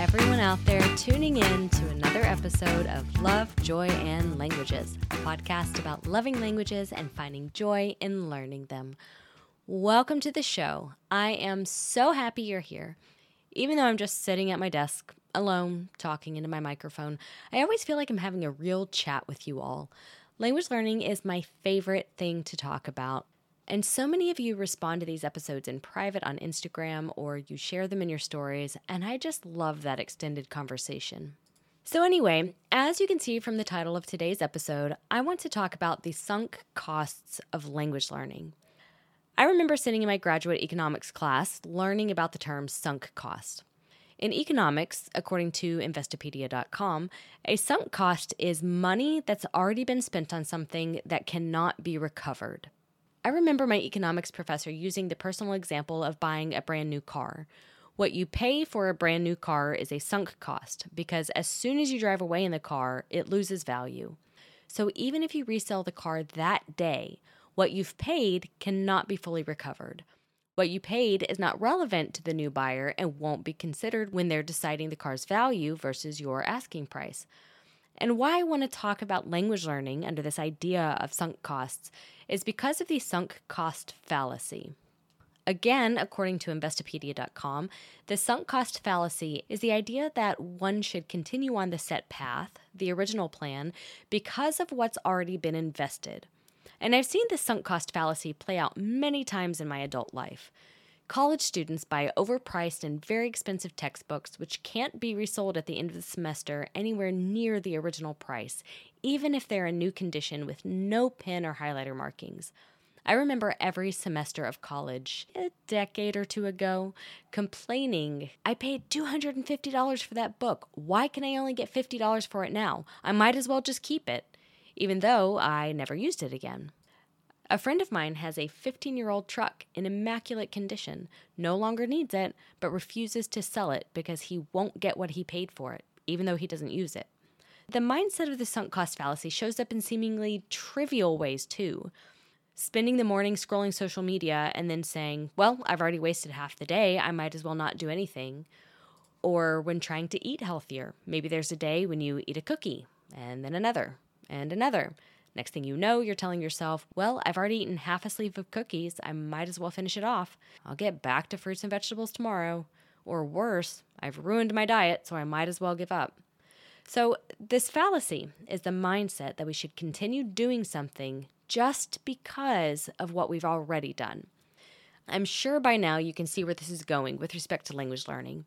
everyone out there tuning in to another episode of Love, Joy, and Languages, a podcast about loving languages and finding joy in learning them. Welcome to the show. I am so happy you're here. Even though I'm just sitting at my desk, alone, talking into my microphone, I always feel like I'm having a real chat with you all. Language learning is my favorite thing to talk about. And so many of you respond to these episodes in private on Instagram or you share them in your stories, and I just love that extended conversation. So, anyway, as you can see from the title of today's episode, I want to talk about the sunk costs of language learning. I remember sitting in my graduate economics class learning about the term sunk cost. In economics, according to Investopedia.com, a sunk cost is money that's already been spent on something that cannot be recovered. I remember my economics professor using the personal example of buying a brand new car. What you pay for a brand new car is a sunk cost because as soon as you drive away in the car, it loses value. So even if you resell the car that day, what you've paid cannot be fully recovered. What you paid is not relevant to the new buyer and won't be considered when they're deciding the car's value versus your asking price. And why I want to talk about language learning under this idea of sunk costs is because of the sunk cost fallacy. Again, according to Investopedia.com, the sunk cost fallacy is the idea that one should continue on the set path, the original plan, because of what's already been invested. And I've seen this sunk cost fallacy play out many times in my adult life. College students buy overpriced and very expensive textbooks, which can't be resold at the end of the semester anywhere near the original price, even if they're in new condition with no pen or highlighter markings. I remember every semester of college, a decade or two ago, complaining, I paid $250 for that book. Why can I only get $50 for it now? I might as well just keep it, even though I never used it again. A friend of mine has a 15 year old truck in immaculate condition, no longer needs it, but refuses to sell it because he won't get what he paid for it, even though he doesn't use it. The mindset of the sunk cost fallacy shows up in seemingly trivial ways, too. Spending the morning scrolling social media and then saying, Well, I've already wasted half the day, I might as well not do anything. Or when trying to eat healthier, maybe there's a day when you eat a cookie, and then another, and another. Next thing you know, you're telling yourself, well, I've already eaten half a sleeve of cookies. I might as well finish it off. I'll get back to fruits and vegetables tomorrow. Or worse, I've ruined my diet, so I might as well give up. So, this fallacy is the mindset that we should continue doing something just because of what we've already done. I'm sure by now you can see where this is going with respect to language learning.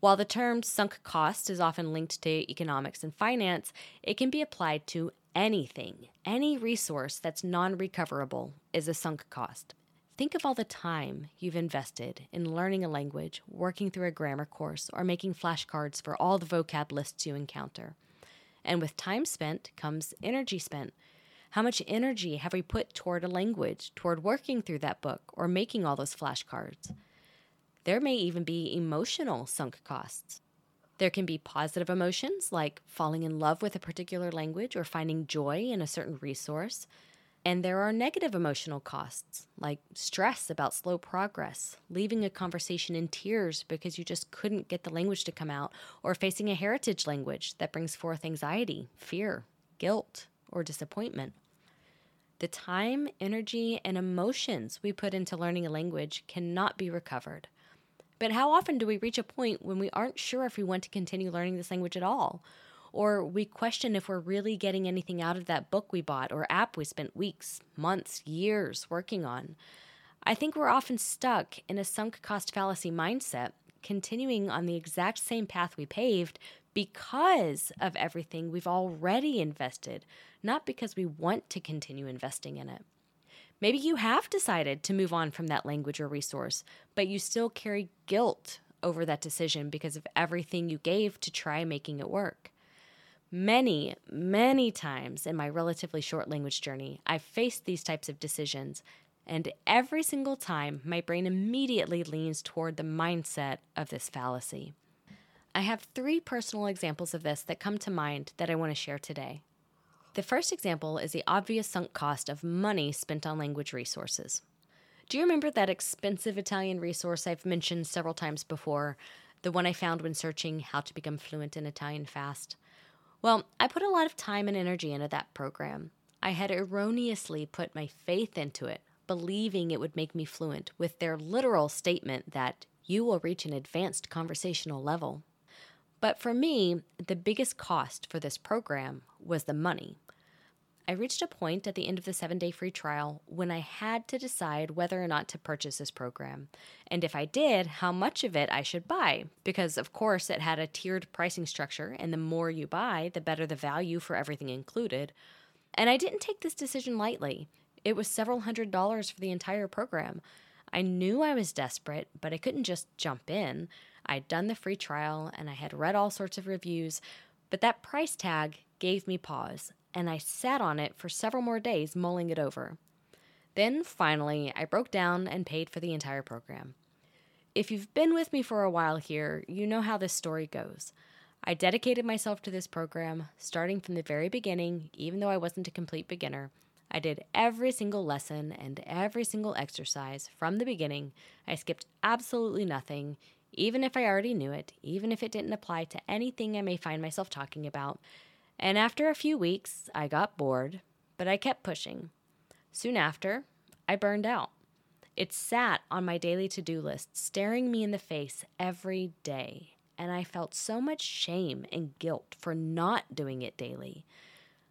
While the term sunk cost is often linked to economics and finance, it can be applied to anything, any resource that's non recoverable is a sunk cost. Think of all the time you've invested in learning a language, working through a grammar course, or making flashcards for all the vocab lists you encounter. And with time spent comes energy spent. How much energy have we put toward a language, toward working through that book, or making all those flashcards? There may even be emotional sunk costs. There can be positive emotions like falling in love with a particular language or finding joy in a certain resource. And there are negative emotional costs like stress about slow progress, leaving a conversation in tears because you just couldn't get the language to come out, or facing a heritage language that brings forth anxiety, fear, guilt, or disappointment. The time, energy, and emotions we put into learning a language cannot be recovered. But how often do we reach a point when we aren't sure if we want to continue learning this language at all? Or we question if we're really getting anything out of that book we bought or app we spent weeks, months, years working on. I think we're often stuck in a sunk cost fallacy mindset, continuing on the exact same path we paved because of everything we've already invested, not because we want to continue investing in it. Maybe you have decided to move on from that language or resource, but you still carry guilt over that decision because of everything you gave to try making it work. Many, many times in my relatively short language journey, I've faced these types of decisions, and every single time my brain immediately leans toward the mindset of this fallacy. I have three personal examples of this that come to mind that I want to share today. The first example is the obvious sunk cost of money spent on language resources. Do you remember that expensive Italian resource I've mentioned several times before? the one I found when searching how to become fluent in Italian fast. Well, I put a lot of time and energy into that program. I had erroneously put my faith into it, believing it would make me fluent, with their literal statement that you will reach an advanced conversational level. But for me, the biggest cost for this program was the money. I reached a point at the end of the seven day free trial when I had to decide whether or not to purchase this program, and if I did, how much of it I should buy, because of course it had a tiered pricing structure, and the more you buy, the better the value for everything included. And I didn't take this decision lightly. It was several hundred dollars for the entire program. I knew I was desperate, but I couldn't just jump in. I'd done the free trial and I had read all sorts of reviews, but that price tag gave me pause, and I sat on it for several more days, mulling it over. Then, finally, I broke down and paid for the entire program. If you've been with me for a while here, you know how this story goes. I dedicated myself to this program, starting from the very beginning, even though I wasn't a complete beginner. I did every single lesson and every single exercise from the beginning. I skipped absolutely nothing, even if I already knew it, even if it didn't apply to anything I may find myself talking about. And after a few weeks, I got bored, but I kept pushing. Soon after, I burned out. It sat on my daily to do list, staring me in the face every day, and I felt so much shame and guilt for not doing it daily.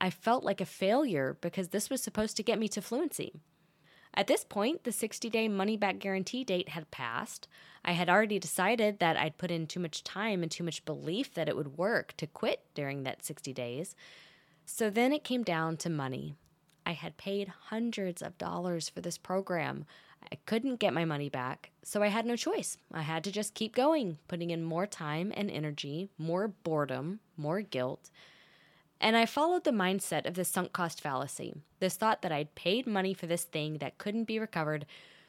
I felt like a failure because this was supposed to get me to fluency. At this point, the 60 day money back guarantee date had passed. I had already decided that I'd put in too much time and too much belief that it would work to quit during that 60 days. So then it came down to money. I had paid hundreds of dollars for this program. I couldn't get my money back, so I had no choice. I had to just keep going, putting in more time and energy, more boredom, more guilt, and I followed the mindset of the sunk cost fallacy this thought that I'd paid money for this thing that couldn't be recovered,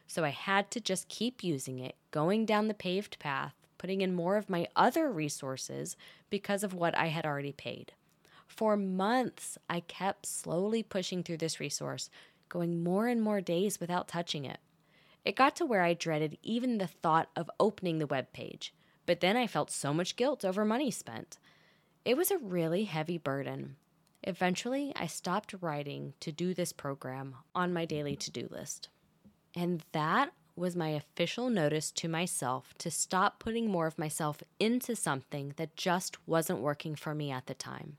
so I had to just keep using it, going down the paved path, putting in more of my other resources because of what I had already paid. For months, I kept slowly pushing through this resource, going more and more days without touching it. It got to where I dreaded even the thought of opening the web page, but then I felt so much guilt over money spent. It was a really heavy burden. Eventually, I stopped writing to do this program on my daily to do list. And that was my official notice to myself to stop putting more of myself into something that just wasn't working for me at the time.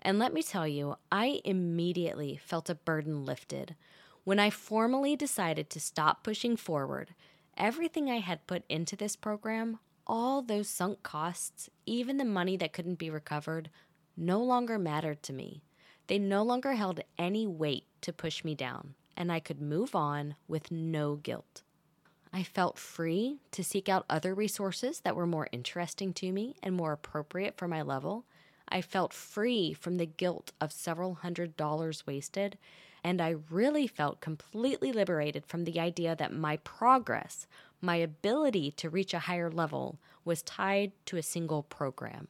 And let me tell you, I immediately felt a burden lifted. When I formally decided to stop pushing forward, everything I had put into this program all those sunk costs, even the money that couldn't be recovered, no longer mattered to me. They no longer held any weight to push me down, and I could move on with no guilt. I felt free to seek out other resources that were more interesting to me and more appropriate for my level. I felt free from the guilt of several hundred dollars wasted, and I really felt completely liberated from the idea that my progress, my ability to reach a higher level, was tied to a single program.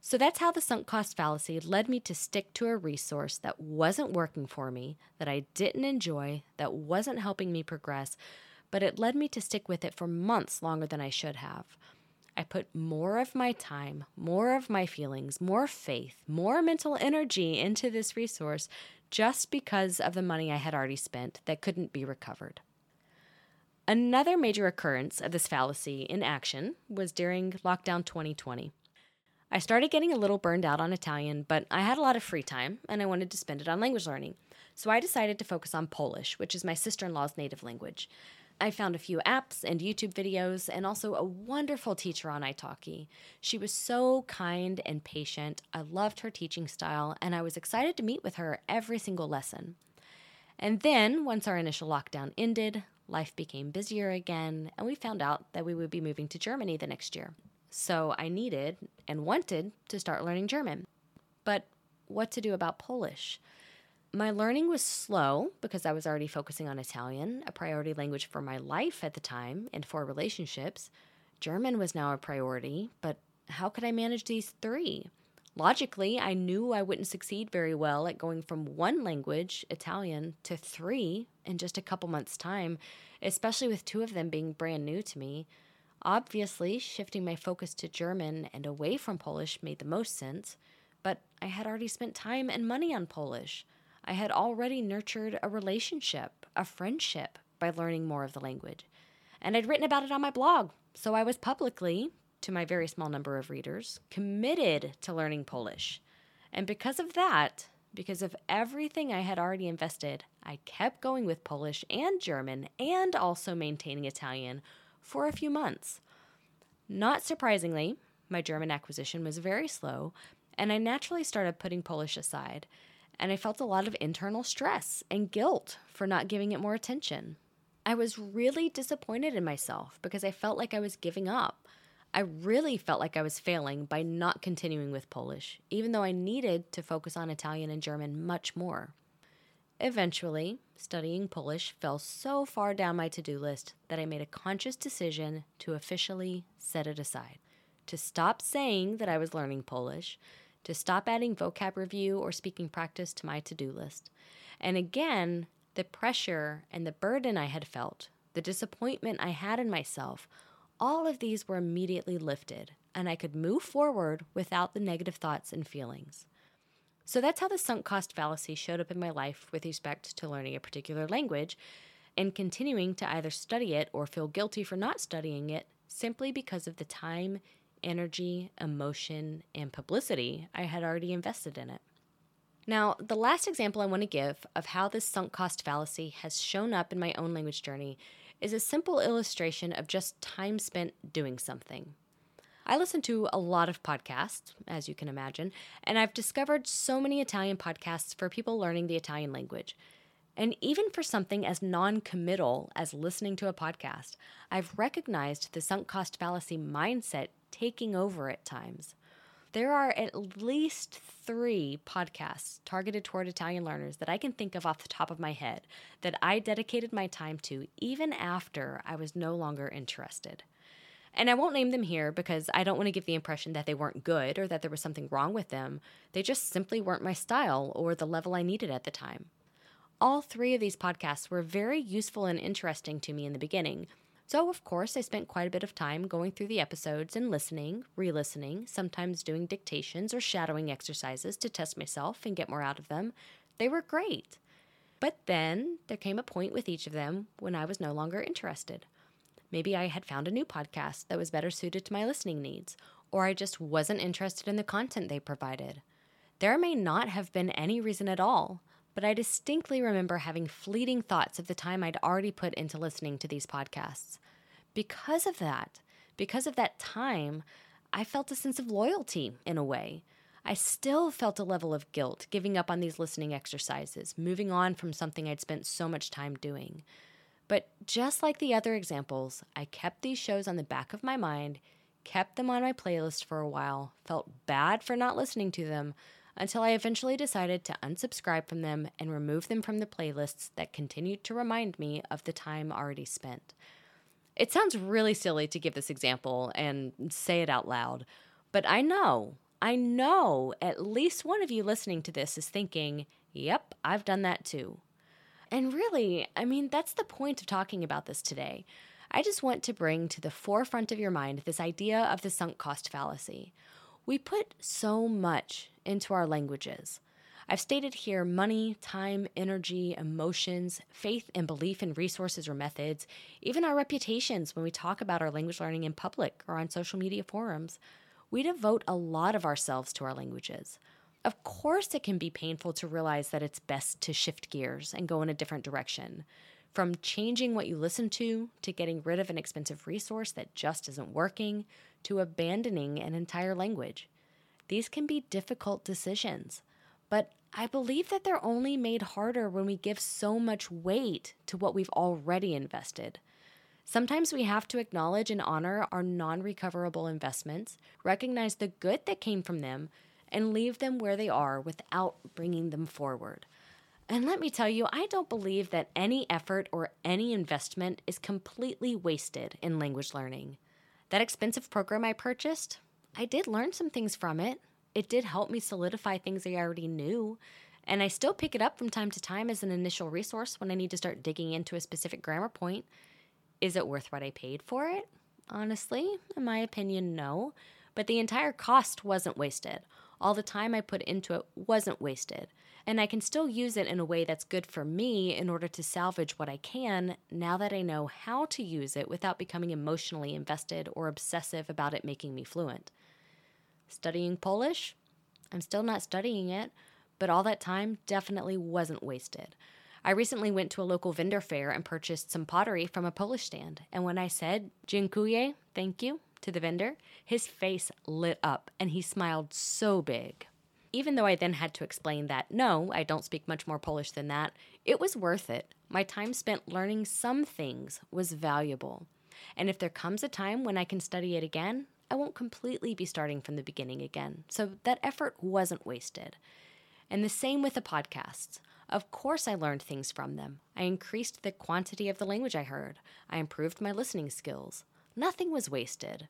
So that's how the sunk cost fallacy led me to stick to a resource that wasn't working for me, that I didn't enjoy, that wasn't helping me progress, but it led me to stick with it for months longer than I should have. I put more of my time, more of my feelings, more faith, more mental energy into this resource just because of the money I had already spent that couldn't be recovered. Another major occurrence of this fallacy in action was during lockdown 2020. I started getting a little burned out on Italian, but I had a lot of free time and I wanted to spend it on language learning. So I decided to focus on Polish, which is my sister in law's native language. I found a few apps and YouTube videos and also a wonderful teacher on Italki. She was so kind and patient. I loved her teaching style and I was excited to meet with her every single lesson. And then, once our initial lockdown ended, life became busier again, and we found out that we would be moving to Germany the next year. So I needed and wanted to start learning German. But what to do about Polish? My learning was slow because I was already focusing on Italian, a priority language for my life at the time and for relationships. German was now a priority, but how could I manage these three? Logically, I knew I wouldn't succeed very well at going from one language, Italian, to three in just a couple months' time, especially with two of them being brand new to me. Obviously, shifting my focus to German and away from Polish made the most sense, but I had already spent time and money on Polish. I had already nurtured a relationship, a friendship, by learning more of the language. And I'd written about it on my blog, so I was publicly, to my very small number of readers, committed to learning Polish. And because of that, because of everything I had already invested, I kept going with Polish and German and also maintaining Italian for a few months. Not surprisingly, my German acquisition was very slow, and I naturally started putting Polish aside, and I felt a lot of internal stress and guilt for not giving it more attention. I was really disappointed in myself because I felt like I was giving up. I really felt like I was failing by not continuing with Polish, even though I needed to focus on Italian and German much more. Eventually, studying Polish fell so far down my to do list that I made a conscious decision to officially set it aside, to stop saying that I was learning Polish, to stop adding vocab review or speaking practice to my to do list. And again, the pressure and the burden I had felt, the disappointment I had in myself, all of these were immediately lifted, and I could move forward without the negative thoughts and feelings. So that's how the sunk cost fallacy showed up in my life with respect to learning a particular language and continuing to either study it or feel guilty for not studying it simply because of the time, energy, emotion, and publicity I had already invested in it. Now, the last example I want to give of how this sunk cost fallacy has shown up in my own language journey is a simple illustration of just time spent doing something. I listen to a lot of podcasts, as you can imagine, and I've discovered so many Italian podcasts for people learning the Italian language. And even for something as non committal as listening to a podcast, I've recognized the sunk cost fallacy mindset taking over at times. There are at least three podcasts targeted toward Italian learners that I can think of off the top of my head that I dedicated my time to even after I was no longer interested. And I won't name them here because I don't want to give the impression that they weren't good or that there was something wrong with them. They just simply weren't my style or the level I needed at the time. All three of these podcasts were very useful and interesting to me in the beginning. So, of course, I spent quite a bit of time going through the episodes and listening, re listening, sometimes doing dictations or shadowing exercises to test myself and get more out of them. They were great. But then there came a point with each of them when I was no longer interested. Maybe I had found a new podcast that was better suited to my listening needs, or I just wasn't interested in the content they provided. There may not have been any reason at all, but I distinctly remember having fleeting thoughts of the time I'd already put into listening to these podcasts. Because of that, because of that time, I felt a sense of loyalty in a way. I still felt a level of guilt giving up on these listening exercises, moving on from something I'd spent so much time doing. But just like the other examples, I kept these shows on the back of my mind, kept them on my playlist for a while, felt bad for not listening to them, until I eventually decided to unsubscribe from them and remove them from the playlists that continued to remind me of the time already spent. It sounds really silly to give this example and say it out loud, but I know, I know at least one of you listening to this is thinking, yep, I've done that too. And really, I mean, that's the point of talking about this today. I just want to bring to the forefront of your mind this idea of the sunk cost fallacy. We put so much into our languages. I've stated here money, time, energy, emotions, faith and belief in resources or methods, even our reputations when we talk about our language learning in public or on social media forums. We devote a lot of ourselves to our languages. Of course, it can be painful to realize that it's best to shift gears and go in a different direction. From changing what you listen to, to getting rid of an expensive resource that just isn't working, to abandoning an entire language. These can be difficult decisions, but I believe that they're only made harder when we give so much weight to what we've already invested. Sometimes we have to acknowledge and honor our non recoverable investments, recognize the good that came from them, and leave them where they are without bringing them forward. And let me tell you, I don't believe that any effort or any investment is completely wasted in language learning. That expensive program I purchased, I did learn some things from it. It did help me solidify things I already knew. And I still pick it up from time to time as an initial resource when I need to start digging into a specific grammar point. Is it worth what I paid for it? Honestly, in my opinion, no. But the entire cost wasn't wasted. All the time I put into it wasn't wasted. And I can still use it in a way that's good for me in order to salvage what I can now that I know how to use it without becoming emotionally invested or obsessive about it making me fluent. Studying Polish? I'm still not studying it, but all that time definitely wasn't wasted. I recently went to a local vendor fair and purchased some pottery from a Polish stand. And when I said, Dziękuję, thank you, to the vendor, his face lit up and he smiled so big. Even though I then had to explain that no, I don't speak much more Polish than that, it was worth it. My time spent learning some things was valuable. And if there comes a time when I can study it again, I won't completely be starting from the beginning again. So that effort wasn't wasted. And the same with the podcasts. Of course, I learned things from them. I increased the quantity of the language I heard. I improved my listening skills. Nothing was wasted.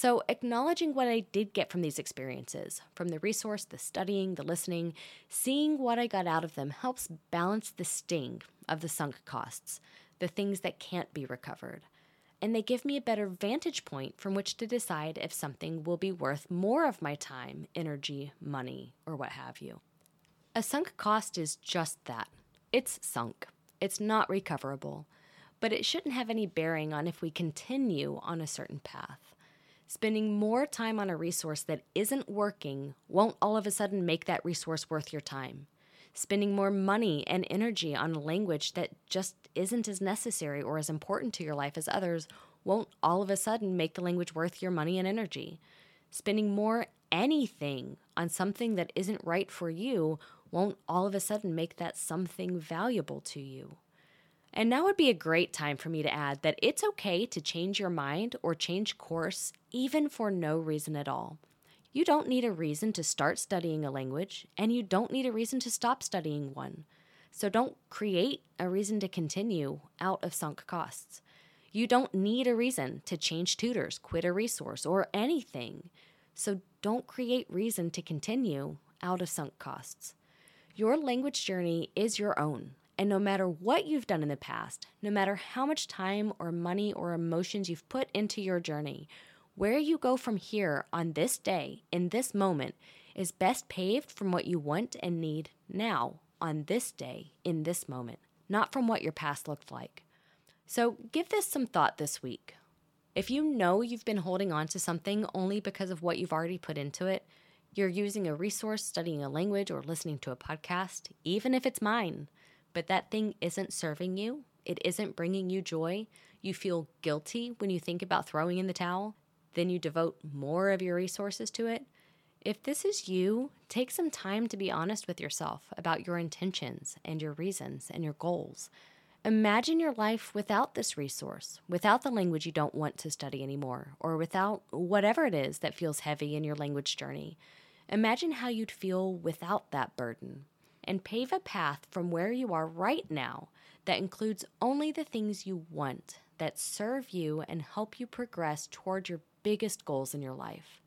So, acknowledging what I did get from these experiences, from the resource, the studying, the listening, seeing what I got out of them helps balance the sting of the sunk costs, the things that can't be recovered. And they give me a better vantage point from which to decide if something will be worth more of my time, energy, money, or what have you. A sunk cost is just that it's sunk, it's not recoverable, but it shouldn't have any bearing on if we continue on a certain path. Spending more time on a resource that isn't working won't all of a sudden make that resource worth your time. Spending more money and energy on a language that just isn't as necessary or as important to your life as others won't all of a sudden make the language worth your money and energy. Spending more anything on something that isn't right for you won't all of a sudden make that something valuable to you. And now would be a great time for me to add that it's okay to change your mind or change course even for no reason at all. You don't need a reason to start studying a language, and you don't need a reason to stop studying one. So don't create a reason to continue out of sunk costs. You don't need a reason to change tutors, quit a resource, or anything. So don't create reason to continue out of sunk costs. Your language journey is your own. And no matter what you've done in the past, no matter how much time or money or emotions you've put into your journey, where you go from here on this day, in this moment, is best paved from what you want and need now, on this day, in this moment, not from what your past looked like. So give this some thought this week. If you know you've been holding on to something only because of what you've already put into it, you're using a resource, studying a language, or listening to a podcast, even if it's mine, but that thing isn't serving you, it isn't bringing you joy, you feel guilty when you think about throwing in the towel, then you devote more of your resources to it. If this is you, take some time to be honest with yourself about your intentions and your reasons and your goals. Imagine your life without this resource, without the language you don't want to study anymore, or without whatever it is that feels heavy in your language journey. Imagine how you'd feel without that burden, and pave a path from where you are right now that includes only the things you want that serve you and help you progress toward your biggest goals in your life.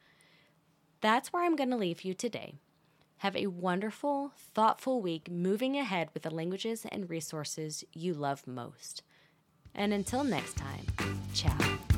That's where I'm going to leave you today. Have a wonderful, thoughtful week moving ahead with the languages and resources you love most. And until next time, ciao.